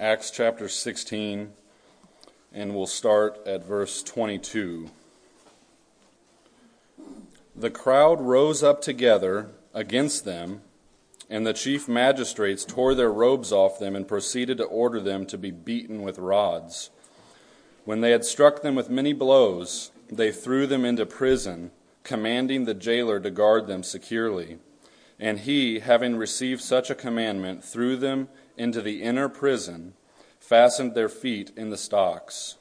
Acts chapter 16, and we'll start at verse 22. The crowd rose up together against them, and the chief magistrates tore their robes off them and proceeded to order them to be beaten with rods. When they had struck them with many blows, they threw them into prison, commanding the jailer to guard them securely. And he, having received such a commandment, threw them into the inner prison, fastened their feet in the stocks.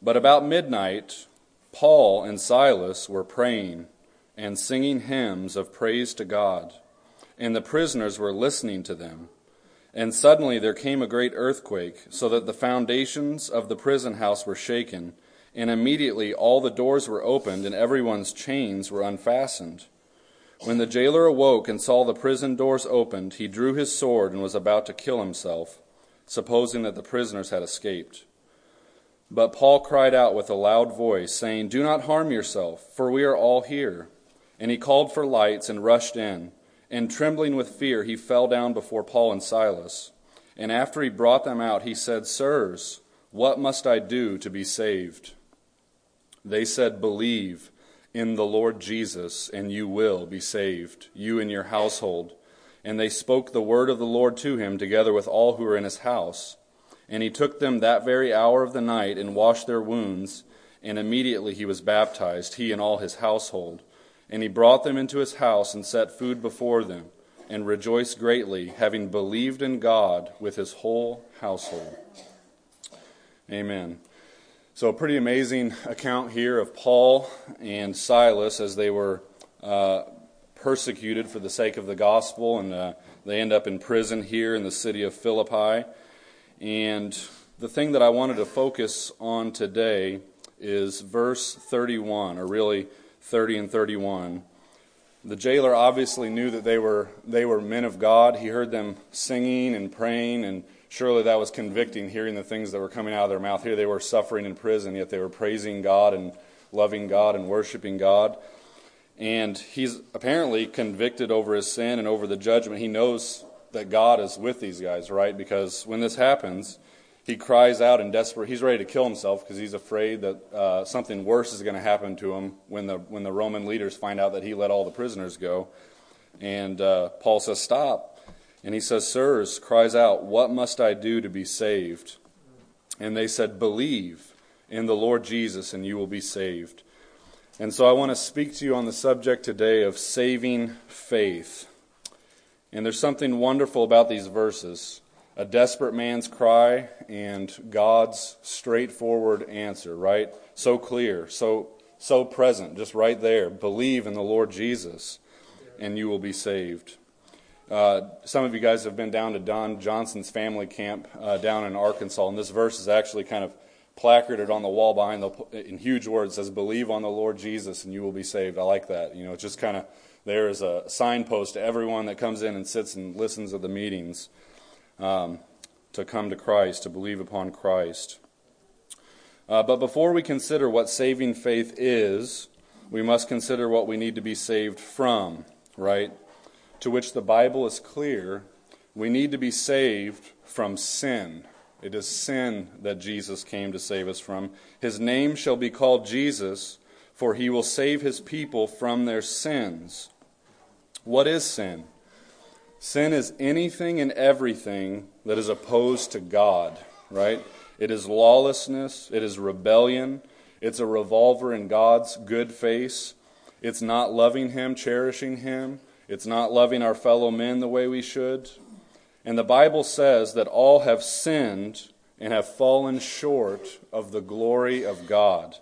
But about midnight, Paul and Silas were praying and singing hymns of praise to God, and the prisoners were listening to them. And suddenly there came a great earthquake, so that the foundations of the prison house were shaken, and immediately all the doors were opened, and everyone's chains were unfastened. When the jailer awoke and saw the prison doors opened, he drew his sword and was about to kill himself, supposing that the prisoners had escaped. But Paul cried out with a loud voice, saying, Do not harm yourself, for we are all here. And he called for lights and rushed in. And trembling with fear, he fell down before Paul and Silas. And after he brought them out, he said, Sirs, what must I do to be saved? They said, Believe in the Lord Jesus, and you will be saved, you and your household. And they spoke the word of the Lord to him, together with all who were in his house. And he took them that very hour of the night and washed their wounds, and immediately he was baptized, he and all his household. And he brought them into his house and set food before them, and rejoiced greatly, having believed in God with his whole household. Amen. So, a pretty amazing account here of Paul and Silas as they were uh, persecuted for the sake of the gospel, and uh, they end up in prison here in the city of Philippi. And the thing that I wanted to focus on today is verse 31, or really 30 and 31. The jailer obviously knew that they were, they were men of God. He heard them singing and praying and surely that was convicting hearing the things that were coming out of their mouth. Here they were suffering in prison, yet they were praising God and loving God and worshiping God. And he's apparently convicted over his sin and over the judgment. He knows that God is with these guys, right? Because when this happens, he cries out in desperate. He's ready to kill himself because he's afraid that uh, something worse is going to happen to him when the when the Roman leaders find out that he let all the prisoners go. And uh, Paul says, "Stop." And he says, Sirs, cries out, What must I do to be saved? And they said, Believe in the Lord Jesus, and you will be saved. And so I want to speak to you on the subject today of saving faith. And there's something wonderful about these verses a desperate man's cry and God's straightforward answer, right? So clear, so so present, just right there. Believe in the Lord Jesus, and you will be saved. Uh, some of you guys have been down to Don Johnson's family camp uh, down in Arkansas, and this verse is actually kind of placarded on the wall behind the in huge words says believe on the lord jesus and you will be saved i like that you know it's just kind of there is a signpost to everyone that comes in and sits and listens to the meetings um, to come to christ to believe upon christ uh, but before we consider what saving faith is we must consider what we need to be saved from right to which the Bible is clear, we need to be saved from sin. It is sin that Jesus came to save us from. His name shall be called Jesus, for he will save his people from their sins. What is sin? Sin is anything and everything that is opposed to God, right? It is lawlessness, it is rebellion, it's a revolver in God's good face. It's not loving him, cherishing him. It's not loving our fellow men the way we should. And the Bible says that all have sinned and have fallen short of the glory of God.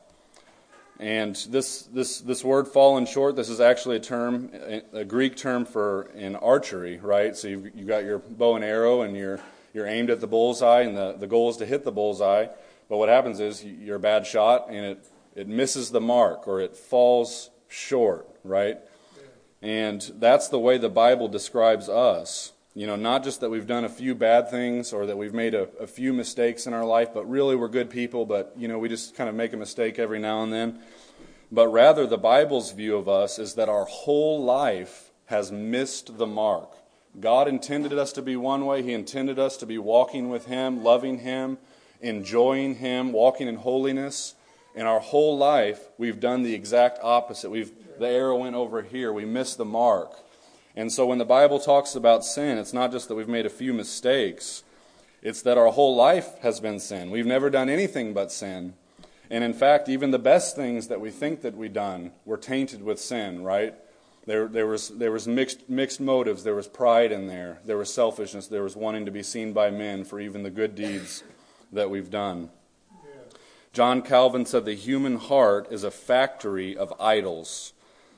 And this, this, this word fallen short, this is actually a term, a Greek term for in archery, right? So you've, you've got your bow and arrow and you're, you're aimed at the bullseye and the, the goal is to hit the bullseye. But what happens is you're a bad shot and it, it misses the mark or it falls short, right? And that's the way the Bible describes us. You know, not just that we've done a few bad things or that we've made a, a, few mistakes in our life, but really we're good people, but, you know, we just kind of make a mistake every now and then. But rather, the Bible's view of us is that our whole life has missed the mark. God intended us to be one way. He intended us to be walking with Him, loving Him, enjoying Him, walking in holiness. In our whole life, we've done the exact opposite. We've, the arrow went over here. We missed the mark. And so when the Bible talks about sin, it's not just that we've made a few mistakes, it's that our whole life has been sin. We've never done anything but sin. And in fact, even the best things that we think that we've done were tainted with sin, right? There, there was, there was mixed, mixed motives. There was pride in there. There was selfishness. There was wanting to be seen by men for even the good deeds that we've done. John Calvin said the human heart is a factory of idols.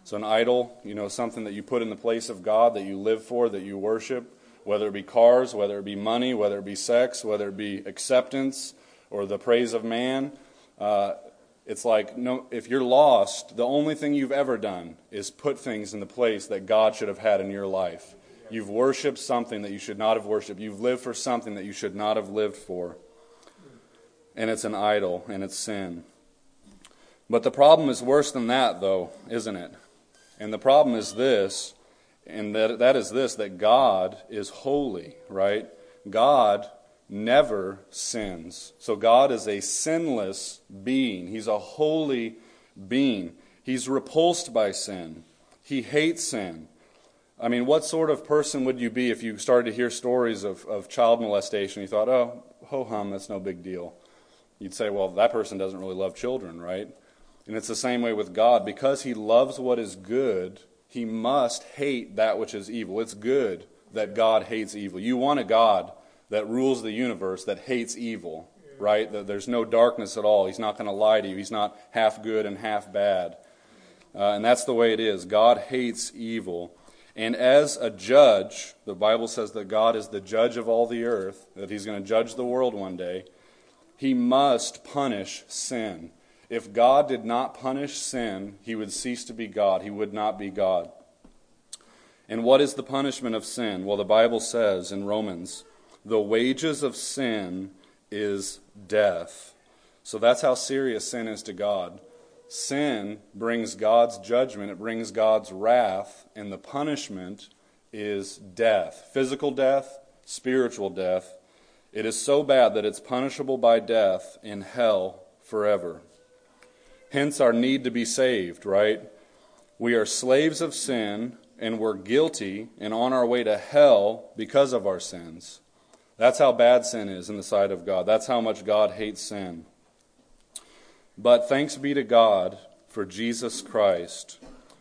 So, an idol, you know, something that you put in the place of God, that you live for, that you worship, whether it be cars, whether it be money, whether it be sex, whether it be acceptance or the praise of man. Uh, it's like no, if you're lost, the only thing you've ever done is put things in the place that God should have had in your life. You've worshiped something that you should not have worshiped. You've lived for something that you should not have lived for. And it's an idol and it's sin. But the problem is worse than that, though, isn't it? And the problem is this, and that, that is this that God is holy, right? God never sins. So God is a sinless being, He's a holy being. He's repulsed by sin, He hates sin. I mean, what sort of person would you be if you started to hear stories of, of child molestation? You thought, oh, ho hum, that's no big deal. You'd say, well, that person doesn't really love children, right? And it's the same way with God. Because He loves what is good, He must hate that which is evil. It's good that God hates evil. You want a God that rules the universe that hates evil, right? That there's no darkness at all. He's not going to lie to you. He's not half good and half bad. Uh, and that's the way it is. God hates evil. And as a judge, the Bible says that God is the judge of all the earth, that he's going to judge the world one day. He must punish sin. If God did not punish sin, he would cease to be God. He would not be God. And what is the punishment of sin? Well, the Bible says in Romans the wages of sin is death. So that's how serious sin is to God. Sin brings God's judgment, it brings God's wrath, and the punishment is death physical death, spiritual death. It is so bad that it's punishable by death in hell forever. Hence our need to be saved, right? We are slaves of sin and we're guilty and on our way to hell because of our sins. That's how bad sin is in the sight of God. That's how much God hates sin. But thanks be to God for Jesus Christ,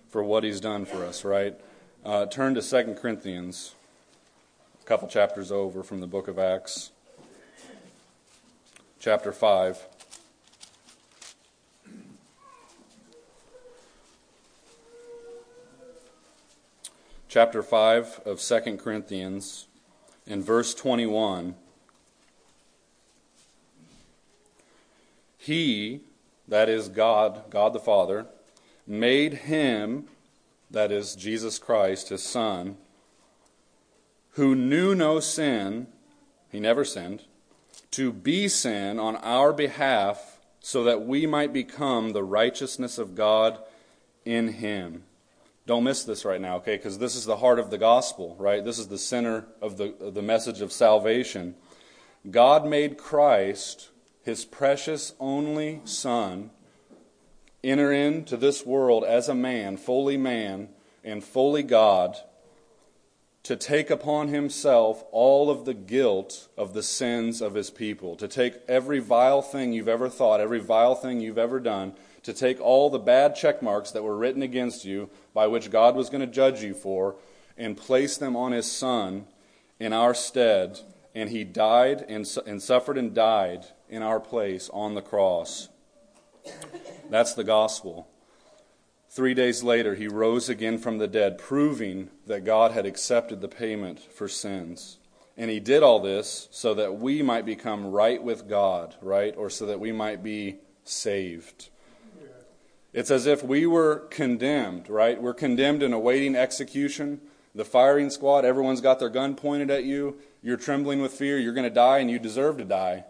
for what he's done for us, right? Uh, turn to 2 Corinthians, a couple chapters over from the book of Acts, chapter 5. Chapter 5 of 2 Corinthians in verse 21, He, that is God, God the Father, made him, that is Jesus Christ, his Son, who knew no sin, he never sinned, to be sin on our behalf so that we might become the righteousness of God in him. Don't miss this right now, okay? Because this is the heart of the gospel, right? This is the center of the, of the message of salvation. God made Christ, his precious only Son, enter into this world as a man, fully man and fully God, to take upon himself all of the guilt of the sins of his people, to take every vile thing you've ever thought, every vile thing you've ever done, to take all the bad check marks that were written against you, by which God was going to judge you for, and place them on his Son in our stead. And he died and, and suffered and died in our place on the cross. That's the gospel. Three days later, he rose again from the dead, proving that God had accepted the payment for sins. And he did all this so that we might become right with God, right? Or so that we might be saved. It's as if we were condemned, right? We're condemned and awaiting execution. The firing squad, everyone's got their gun pointed at you. You're trembling with fear. You're going to die and you deserve to die.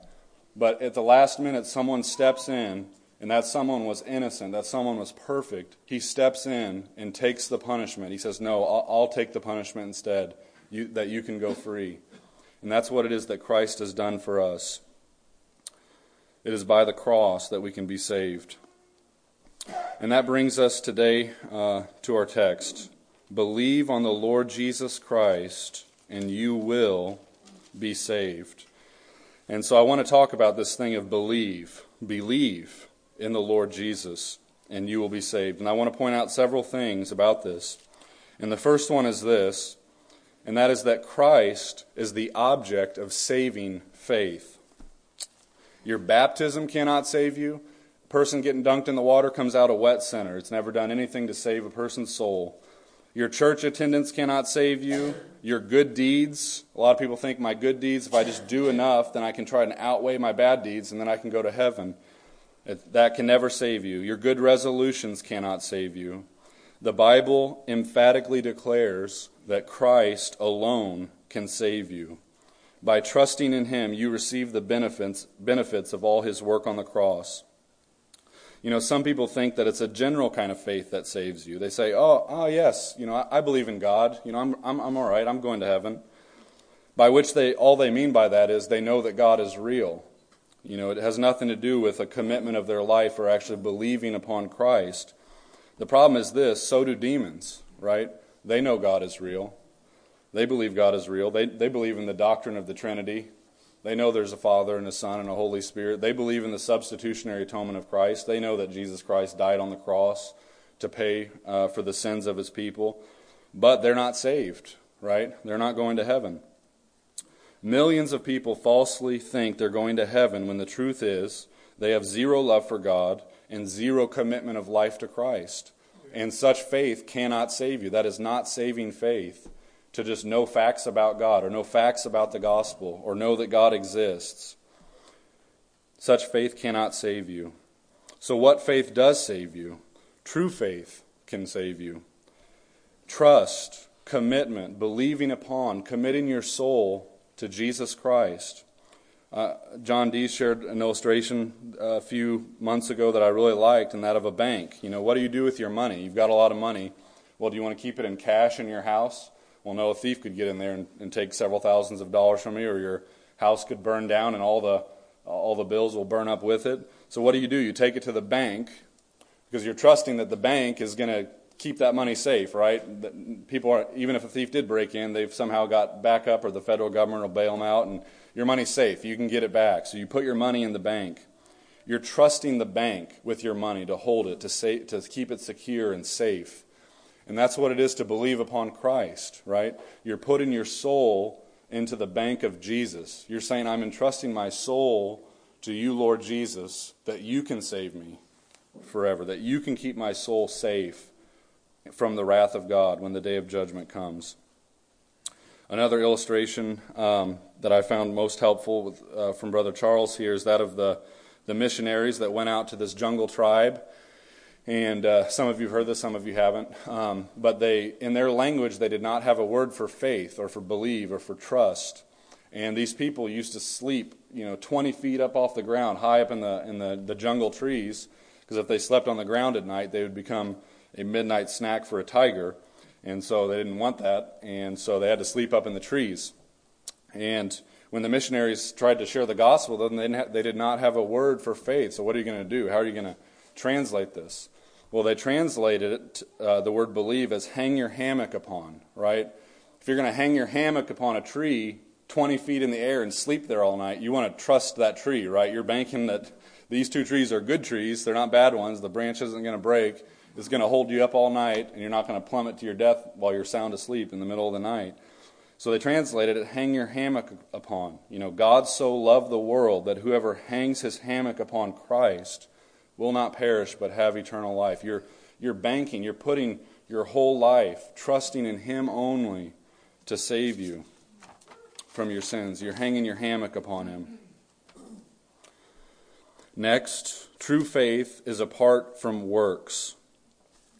But at the last minute, someone steps in, and that someone was innocent. That someone was perfect. He steps in and takes the punishment. He says, No, I'll, I'll take the punishment instead. you, that you can go free. And that's what it is that Christ has done for us. It is by the cross that we can be saved. And that brings us today uh, to our text. Believe on the Lord Jesus Christ, and you will be saved. And so I want to talk about this thing of believe. Believe in the Lord Jesus, and you will be saved. And I want to point out several things about this. And the first one is this, and that is that Christ is the object of saving faith. Your baptism cannot save you. Person getting dunked in the water comes out a wet sinner. It's never done anything to save a person's soul. Your church attendance cannot save you. Your good deeds, a lot of people think my good deeds, if I just do enough, then I can try and outweigh my bad deeds and then I can go to heaven. That can never save you. Your good resolutions cannot save you. The Bible emphatically declares that Christ alone can save you. By trusting in Him, you receive the benefits, benefits of all His work on the cross. You know, some people think that it's a general kind of faith that saves you. They say, "Oh, oh yes, you know, I, I believe in God. You know, I'm, I'm, I'm all right. I'm going to heaven." By which they all they mean by that is they know that God is real. You know, it has nothing to do with a commitment of their life or actually believing upon Christ. The problem is this: so do demons, right? They know God is real. They believe God is real. They they believe in the doctrine of the Trinity. They know there's a Father and a Son and a Holy Spirit. They believe in the substitutionary atonement of Christ. They know that Jesus Christ died on the cross to pay uh, for the sins of his people. But they're not saved, right? They're not going to heaven. Millions of people falsely think they're going to heaven when the truth is they have zero love for God and zero commitment of life to Christ. And such faith cannot save you. That is not saving faith to just know facts about God or know facts about the gospel or know that God exists. Such faith cannot save you. So, what faith does save you? True faith can save you. Trust, commitment, believing upon, committing your soul to Jesus Christ. Uh, John Dees shared an illustration a few months ago that I really liked, and that of a bank. You know, what do you do with your money? You've got a lot of money. Well, do you want to keep it in cash in your house? Well, no, a thief could get in there and, and take several thousands of dollars from you, or your house could burn down and all the all the bills will burn up with it. So what do you do? You take it to the bank because you're trusting that the bank is going to keep that money safe, right? That people are even if a thief did break in, they've somehow got backup, or the federal government will bail them out, and your money's safe. You can get it back. So you put your money in the bank. You're trusting the bank with your money to hold it, to, say, to keep it secure and safe. And that's what it is to believe upon Christ, right? You're putting your soul into the bank of Jesus. You're saying, I'm entrusting my soul to you, Lord Jesus, that you can save me forever, that you can keep my soul safe from the wrath of God when the day of judgment comes. Another illustration um, that I found most helpful with, uh, from Brother Charles here is that of the, the missionaries that went out to this jungle tribe and uh, some of you have heard this, some of you haven't. Um, but they, in their language, they did not have a word for faith or for believe or for trust. And these people used to sleep, you know, 20 feet up off the ground, high up in the in the, the jungle trees, because if they slept on the ground at night, they would become a midnight snack for a tiger, and so they didn't want that, and so they had to sleep up in the trees. And when the missionaries tried to share the gospel, then they, they did not have a word for faith. So what are you going to do? How are you going to translate this? Well, they translated it, uh, the word believe, as hang your hammock upon, right? If you're going to hang your hammock upon a tree 20 feet in the air and sleep there all night, you want to trust that tree, right? You're banking that these two trees are good trees, they're not bad ones, the branch isn't going to break, it's going to hold you up all night, and you're not going to plummet to your death while you're sound asleep in the middle of the night. So they translated it, hang your hammock upon. You know, God so loved the world that whoever hangs his hammock upon Christ will not perish but have eternal life. You're, you're banking, you're putting your whole life, trusting in Him only to save you from your sins. You're hanging your hammock upon Him. Next, true faith is apart from works.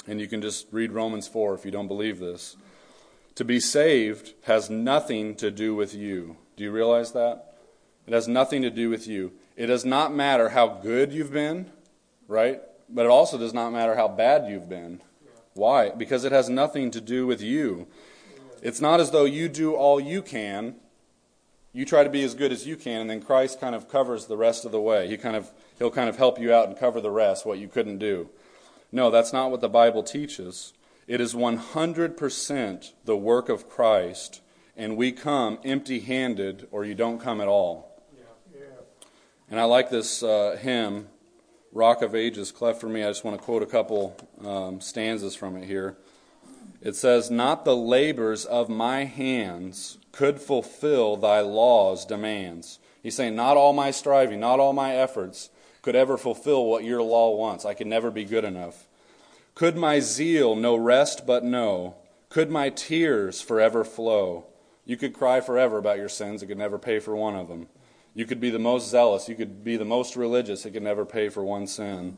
And you can just read Romans 4 if you don't believe this. To be saved has nothing to do with you. Do you realize that? It has nothing to do with you. It does not matter how good you've been right? But it also does not matter how bad you've been. Why? Because it has nothing to do with you. It's not as though you do all you can. You try to be as good as you can, and then Christ kind of covers the rest of the way. He kind of, he'll kind of help you out and cover the rest, what you couldn't do. No, that's not what the Bible teaches. It is 100% the work of Christ, and we come empty handed, or you don't come at all. Yeah. Yeah. And I like this uh, hymn, Rock of Ages, cleft for me. I just want to quote a couple um, stanzas from it here. It says, Not the labors of my hands could fulfill thy law's demands. He's saying, Not all my striving, not all my efforts could ever fulfill what your law wants. I could never be good enough. Could my zeal no rest but know? Could my tears forever flow? You could cry forever about your sins, it could never pay for one of them. You could be the most zealous, you could be the most religious, it could never pay for one sin.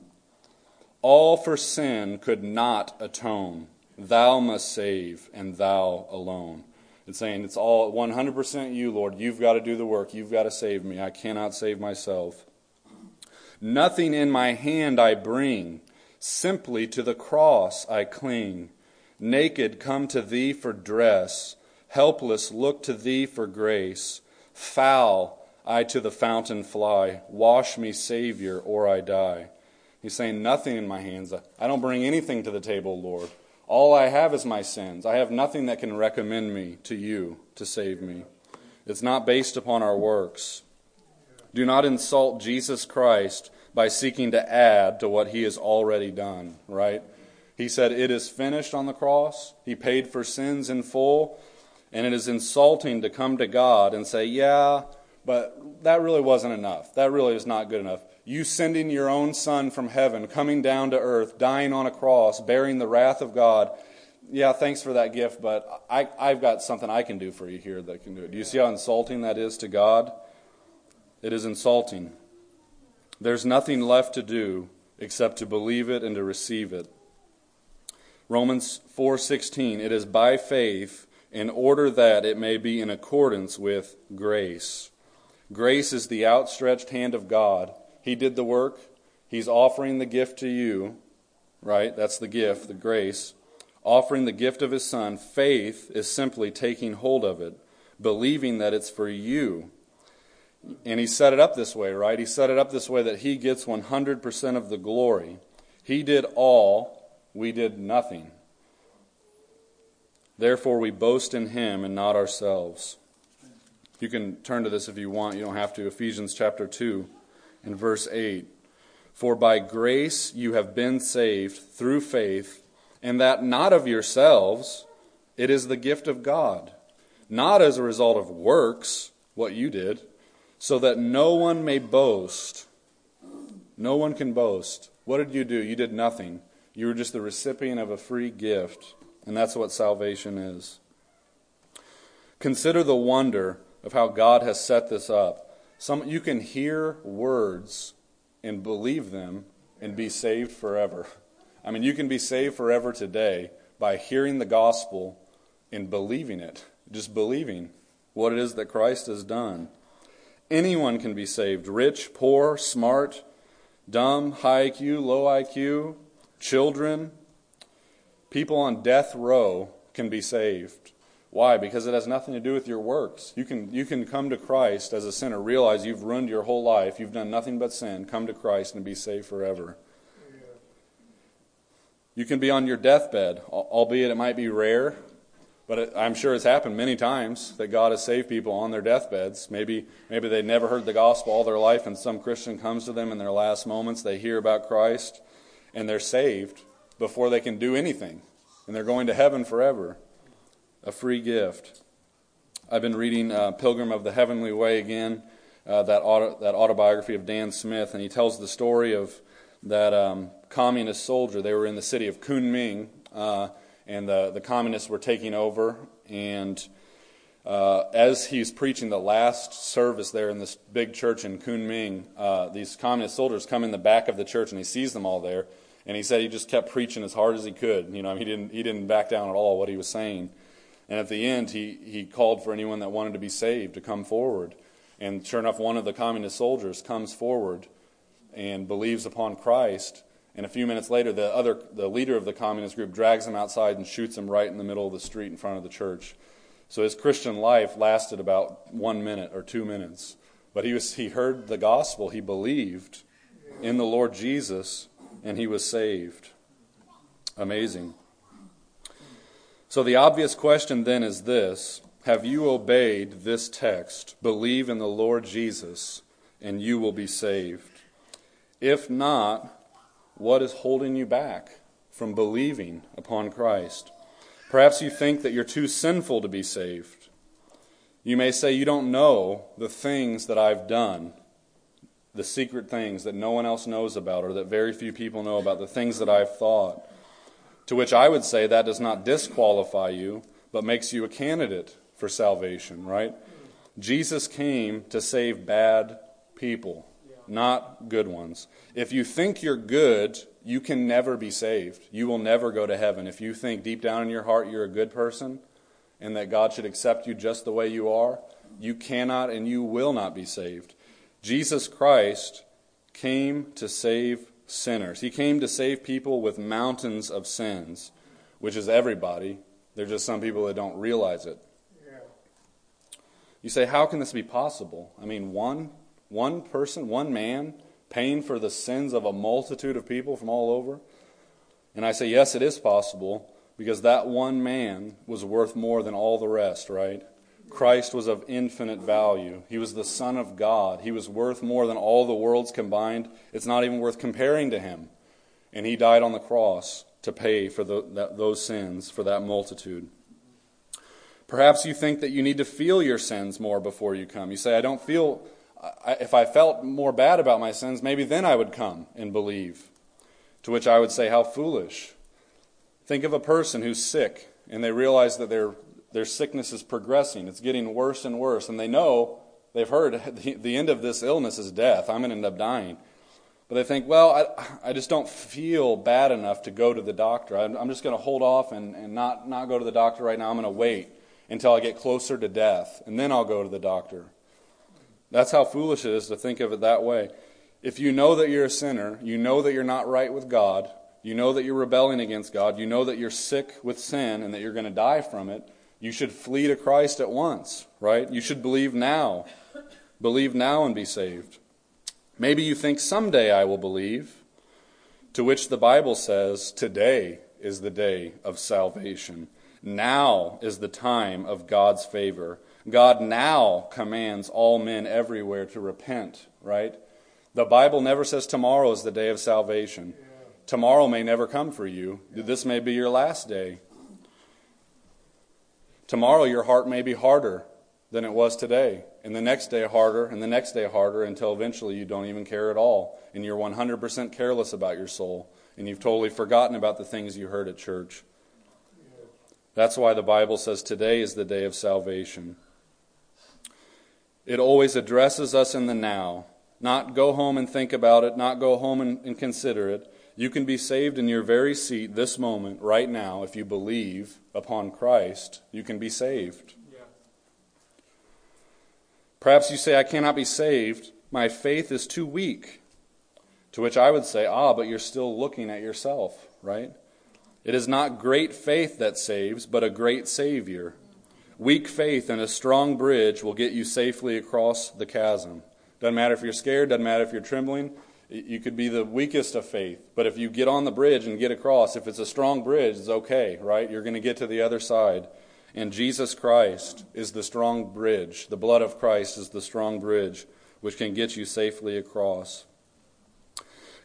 All for sin could not atone. Thou must save, and thou alone. It's saying it's all 100% you, Lord. You've got to do the work. You've got to save me. I cannot save myself. Nothing in my hand I bring. Simply to the cross I cling. Naked come to thee for dress, helpless look to thee for grace. Foul I to the fountain fly. Wash me, Savior, or I die. He's saying, Nothing in my hands. I don't bring anything to the table, Lord. All I have is my sins. I have nothing that can recommend me to you to save me. It's not based upon our works. Do not insult Jesus Christ by seeking to add to what he has already done, right? He said, It is finished on the cross. He paid for sins in full. And it is insulting to come to God and say, Yeah, but that really wasn't enough. That really is not good enough. You sending your own son from heaven, coming down to earth, dying on a cross, bearing the wrath of God. Yeah, thanks for that gift, but I, I've got something I can do for you here that can do it. Do you see how insulting that is to God? It is insulting. There's nothing left to do except to believe it and to receive it. Romans 4:16 It is by faith in order that it may be in accordance with grace. Grace is the outstretched hand of God. He did the work. He's offering the gift to you, right? That's the gift, the grace. Offering the gift of his son. Faith is simply taking hold of it, believing that it's for you and he set it up this way, right? He set it up this way that he gets 100% of the glory. He did all, we did nothing. Therefore, we boast in him and not ourselves. You can turn to this if you want, you don't have to. Ephesians chapter 2 and verse 8. For by grace you have been saved through faith, and that not of yourselves, it is the gift of God, not as a result of works, what you did so that no one may boast. No one can boast. What did you do? You did nothing. You were just the recipient of a free gift, and that's what salvation is. Consider the wonder of how God has set this up. Some you can hear words and believe them and be saved forever. I mean, you can be saved forever today by hearing the gospel and believing it, just believing what it is that Christ has done. Anyone can be saved rich, poor, smart, dumb, high IQ, low IQ, children, people on death row can be saved. Why? Because it has nothing to do with your works. You can, you can come to Christ as a sinner, realize you've ruined your whole life, you've done nothing but sin, come to Christ and be saved forever. You can be on your deathbed, albeit it might be rare, but I'm sure it's happened many times that God has saved people on their deathbeds. Maybe, maybe they never heard the gospel all their life, and some Christian comes to them in their last moments. They hear about Christ, and they're saved before they can do anything. And they're going to heaven forever. A free gift. I've been reading uh, Pilgrim of the Heavenly Way again, uh, that, auto, that autobiography of Dan Smith, and he tells the story of that um, communist soldier. They were in the city of Kunming. Uh, and the, the communists were taking over. And uh, as he's preaching the last service there in this big church in Kunming, uh, these communist soldiers come in the back of the church and he sees them all there. And he said he just kept preaching as hard as he could. You know, he didn't, he didn't back down at all what he was saying. And at the end, he, he called for anyone that wanted to be saved to come forward. And sure enough, one of the communist soldiers comes forward and believes upon Christ and a few minutes later, the other, the leader of the communist group drags him outside and shoots him right in the middle of the street in front of the church. So his Christian life lasted about one minute or two minutes. But he, was, he heard the gospel, he believed in the Lord Jesus, and he was saved. Amazing. So the obvious question then is this Have you obeyed this text? Believe in the Lord Jesus, and you will be saved. If not, what is holding you back from believing upon Christ? Perhaps you think that you're too sinful to be saved. You may say, You don't know the things that I've done, the secret things that no one else knows about or that very few people know about, the things that I've thought. To which I would say that does not disqualify you, but makes you a candidate for salvation, right? Jesus came to save bad people, not good ones. If you think you're good, you can never be saved. You will never go to heaven. If you think deep down in your heart you're a good person and that God should accept you just the way you are, you cannot and you will not be saved. Jesus Christ came to save sinners. He came to save people with mountains of sins, which is everybody. They're just some people that don't realize it. You say, how can this be possible? I mean, one, one person, one man, paying for the sins of a multitude of people from all over? And I say, yes, it is possible, because that one man was worth more than all the rest, right? Christ was of infinite value. He was the Son of God. He was worth more than all the worlds combined. It's not even worth comparing to him. And he died on the cross to pay for the, that, those sins for that multitude. Perhaps you think that you need to feel your sins more before you come. You say, I don't feel, I, if I felt more bad about my sins, maybe then I would come and believe. To which I would say, How foolish. Think of a person who's sick and they realize that their, their sickness is progressing. It's getting worse and worse. And they know, they've heard, the, the end of this illness is death. I'm going to end up dying. But they think, well, I, I just don't feel bad enough to go to the doctor. I'm, I'm just going to hold off and, and not, not go to the doctor right now. I'm going to wait until I get closer to death, and then I'll go to the doctor. That's how foolish it is to think of it that way. If you know that you're a sinner, you know that you're not right with God, you know that you're rebelling against God, you know that you're sick with sin and that you're going to die from it, you should flee to Christ at once, right? You should believe now. Believe now and be saved. Maybe you think someday I will believe, to which the Bible says today is the day of salvation. Now is the time of God's favor. God now commands all men everywhere to repent, right? The Bible never says tomorrow is the day of salvation. Tomorrow may never come for you. This may be your last day. Tomorrow, your heart may be harder than it was today, and the next day harder, and the next day harder, until eventually you don't even care at all, and you're 100% careless about your soul, and you've totally forgotten about the things you heard at church. That's why the Bible says today is the day of salvation. It always addresses us in the now, not go home and think about it, not go home and, and consider it. You can be saved in your very seat this moment, right now, if you believe upon Christ. You can be saved. Yeah. Perhaps you say, I cannot be saved. My faith is too weak. To which I would say, Ah, but you're still looking at yourself, right? It is not great faith that saves, but a great Savior. Weak faith and a strong bridge will get you safely across the chasm. Doesn't matter if you're scared, doesn't matter if you're trembling. You could be the weakest of faith, but if you get on the bridge and get across, if it's a strong bridge, it's okay, right? You're going to get to the other side. And Jesus Christ is the strong bridge. The blood of Christ is the strong bridge which can get you safely across.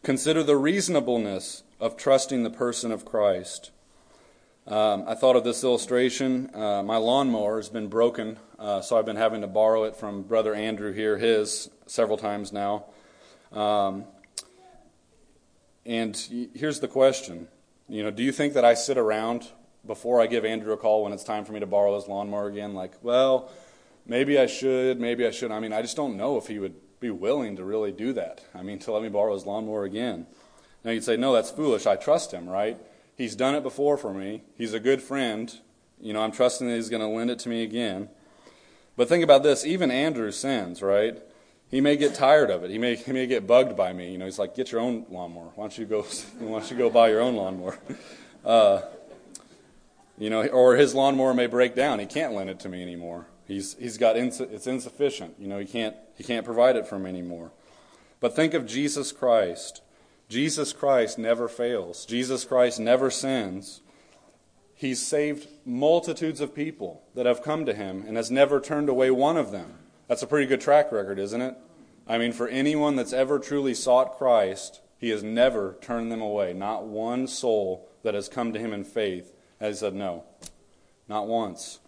Consider the reasonableness of trusting the person of Christ. Um, I thought of this illustration. Uh, my lawnmower has been broken, uh, so I've been having to borrow it from Brother Andrew here, his, several times now. Um, and here's the question you know, do you think that I sit around before I give Andrew a call when it's time for me to borrow his lawnmower again? Like, well, maybe I should, maybe I shouldn't. I mean, I just don't know if he would be willing to really do that. I mean, to let me borrow his lawnmower again. Now you'd say, no, that's foolish. I trust him, right? He's done it before for me. He's a good friend. You know, I'm trusting that he's going to lend it to me again. But think about this even Andrew sins, right? He may get tired of it. He may, he may get bugged by me. You know, he's like, get your own lawnmower. Why don't you go, why don't you go buy your own lawnmower? Uh, You know, or his lawnmower may break down. He can't lend it to me anymore. He's, he's got ins- it's insufficient. You know, he can't, he can't provide it for me anymore. But think of Jesus Christ. Jesus Christ never fails. Jesus Christ never sins. He's saved multitudes of people that have come to him and has never turned away one of them. That's a pretty good track record, isn't it? I mean, for anyone that's ever truly sought Christ, he has never turned them away. Not one soul that has come to him in faith has said no. Not once.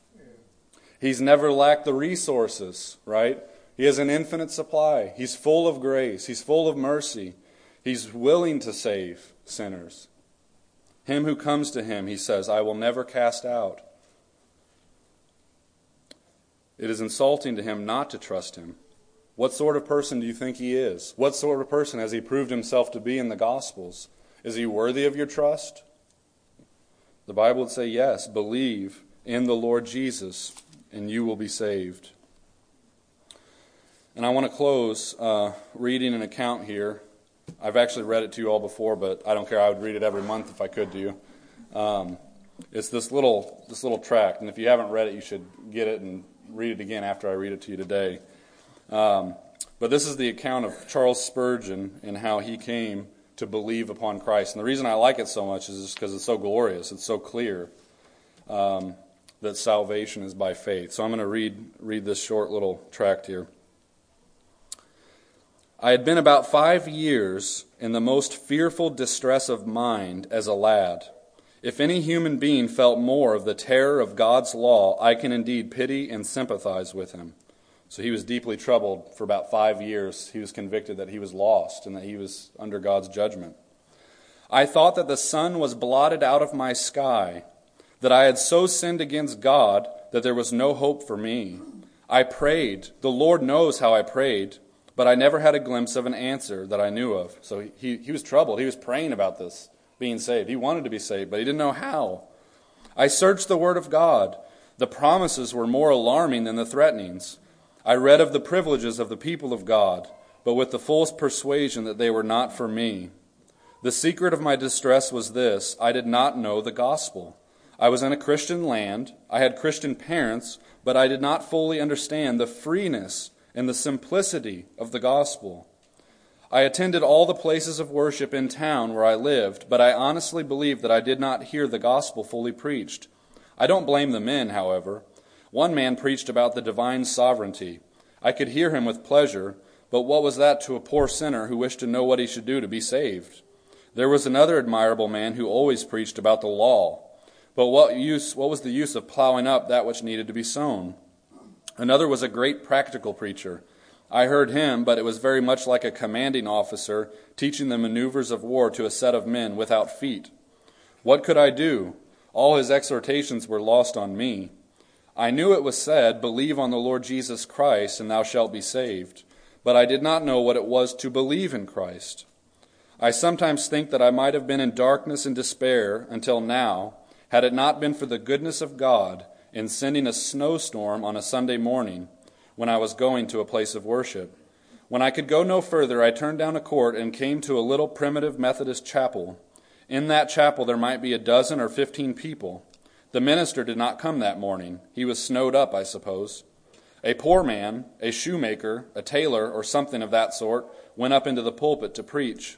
He's never lacked the resources, right? He has an infinite supply. He's full of grace. He's full of mercy. He's willing to save sinners. Him who comes to him, he says, I will never cast out. It is insulting to him not to trust him. What sort of person do you think he is? What sort of person has he proved himself to be in the Gospels? Is he worthy of your trust? The Bible would say, yes, believe in the Lord Jesus, and you will be saved. And I want to close uh, reading an account here. I've actually read it to you all before, but I don't care. I would read it every month if I could to you. Um, it's this little this little tract, and if you haven't read it, you should get it and read it again after I read it to you today. Um, but this is the account of Charles Spurgeon and how he came to believe upon Christ. And the reason I like it so much is because it's so glorious, it's so clear um, that salvation is by faith. So I'm going to read, read this short little tract here. I had been about five years in the most fearful distress of mind as a lad. If any human being felt more of the terror of God's law, I can indeed pity and sympathize with him. So he was deeply troubled for about five years. He was convicted that he was lost and that he was under God's judgment. I thought that the sun was blotted out of my sky, that I had so sinned against God that there was no hope for me. I prayed. The Lord knows how I prayed, but I never had a glimpse of an answer that I knew of. So he, he was troubled. He was praying about this, being saved. He wanted to be saved, but he didn't know how. I searched the Word of God. The promises were more alarming than the threatenings. I read of the privileges of the people of God, but with the full persuasion that they were not for me. The secret of my distress was this I did not know the gospel. I was in a Christian land, I had Christian parents, but I did not fully understand the freeness and the simplicity of the gospel. I attended all the places of worship in town where I lived, but I honestly believe that I did not hear the gospel fully preached. I don't blame the men, however. One man preached about the divine sovereignty. I could hear him with pleasure, but what was that to a poor sinner who wished to know what he should do to be saved? There was another admirable man who always preached about the law. But what use what was the use of plowing up that which needed to be sown? Another was a great practical preacher. I heard him, but it was very much like a commanding officer teaching the maneuvers of war to a set of men without feet. What could I do? All his exhortations were lost on me. I knew it was said, Believe on the Lord Jesus Christ, and thou shalt be saved. But I did not know what it was to believe in Christ. I sometimes think that I might have been in darkness and despair until now, had it not been for the goodness of God in sending a snowstorm on a Sunday morning when I was going to a place of worship. When I could go no further, I turned down a court and came to a little primitive Methodist chapel. In that chapel, there might be a dozen or fifteen people. The minister did not come that morning. He was snowed up, I suppose. A poor man, a shoemaker, a tailor, or something of that sort, went up into the pulpit to preach.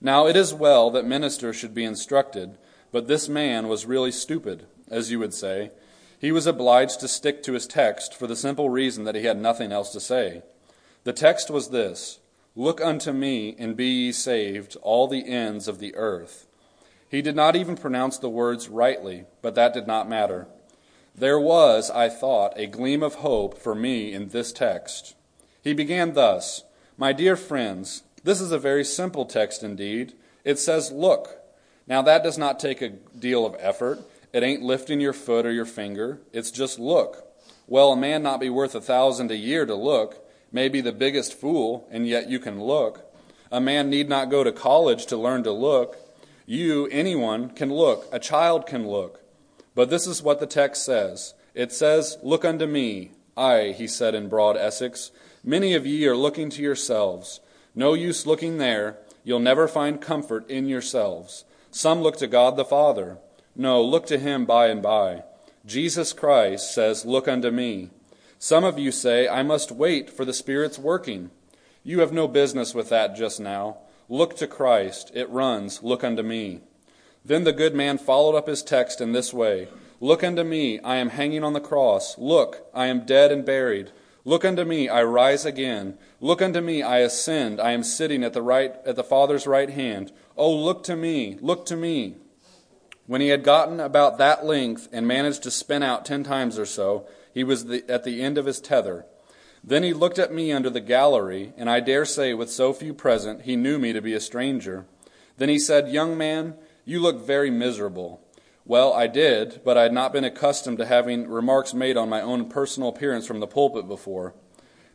Now it is well that ministers should be instructed, but this man was really stupid, as you would say. He was obliged to stick to his text for the simple reason that he had nothing else to say. The text was this Look unto me, and be ye saved, all the ends of the earth. He did not even pronounce the words rightly, but that did not matter. There was, I thought, a gleam of hope for me in this text. He began thus My dear friends, this is a very simple text indeed. It says, Look. Now, that does not take a deal of effort. It ain't lifting your foot or your finger. It's just look. Well, a man not be worth a thousand a year to look, may be the biggest fool, and yet you can look. A man need not go to college to learn to look. You, anyone, can look. A child can look. But this is what the text says it says, Look unto me. I, he said in broad Essex, many of ye are looking to yourselves. No use looking there. You'll never find comfort in yourselves. Some look to God the Father. No, look to him by and by. Jesus Christ says, Look unto me. Some of you say, I must wait for the Spirit's working. You have no business with that just now. Look to Christ. It runs, Look unto me. Then the good man followed up his text in this way Look unto me, I am hanging on the cross. Look, I am dead and buried. Look unto me, I rise again. Look unto me, I ascend. I am sitting at the right at the Father's right hand. Oh, look to me, look to me. When he had gotten about that length and managed to spin out ten times or so, he was the, at the end of his tether. Then he looked at me under the gallery, and I dare say, with so few present, he knew me to be a stranger. Then he said, Young man, you look very miserable. Well, I did, but I had not been accustomed to having remarks made on my own personal appearance from the pulpit before.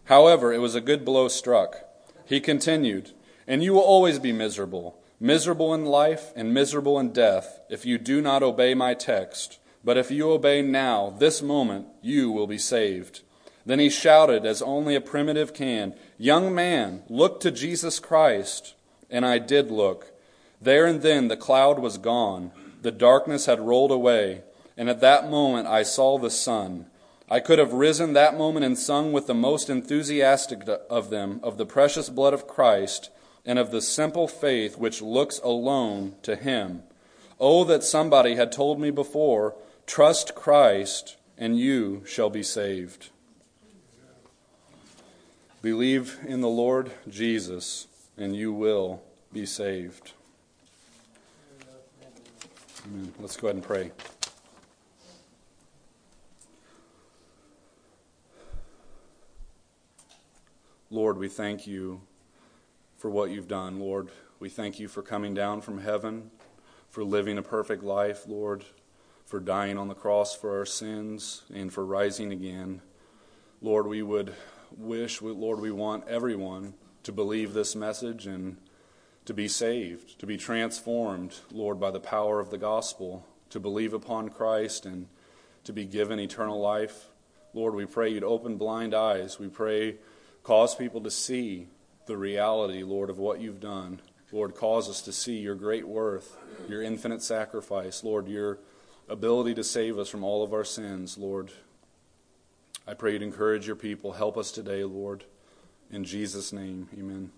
However, it was a good blow struck. He continued, And you will always be miserable, miserable in life and miserable in death, if you do not obey my text. But if you obey now, this moment, you will be saved. Then he shouted, as only a primitive can, Young man, look to Jesus Christ. And I did look. There and then the cloud was gone the darkness had rolled away, and at that moment I saw the sun. I could have risen that moment and sung with the most enthusiastic of them of the precious blood of Christ and of the simple faith which looks alone to Him. Oh, that somebody had told me before trust Christ, and you shall be saved. Believe in the Lord Jesus, and you will be saved. Amen. Let's go ahead and pray. Lord, we thank you for what you've done, Lord. We thank you for coming down from heaven, for living a perfect life, Lord, for dying on the cross for our sins, and for rising again. Lord, we would wish, Lord, we want everyone to believe this message and to be saved, to be transformed, Lord, by the power of the gospel, to believe upon Christ and to be given eternal life. Lord, we pray you'd open blind eyes. We pray, cause people to see the reality, Lord, of what you've done. Lord, cause us to see your great worth, your infinite sacrifice, Lord, your ability to save us from all of our sins, Lord. I pray you'd encourage your people. Help us today, Lord. In Jesus' name, amen.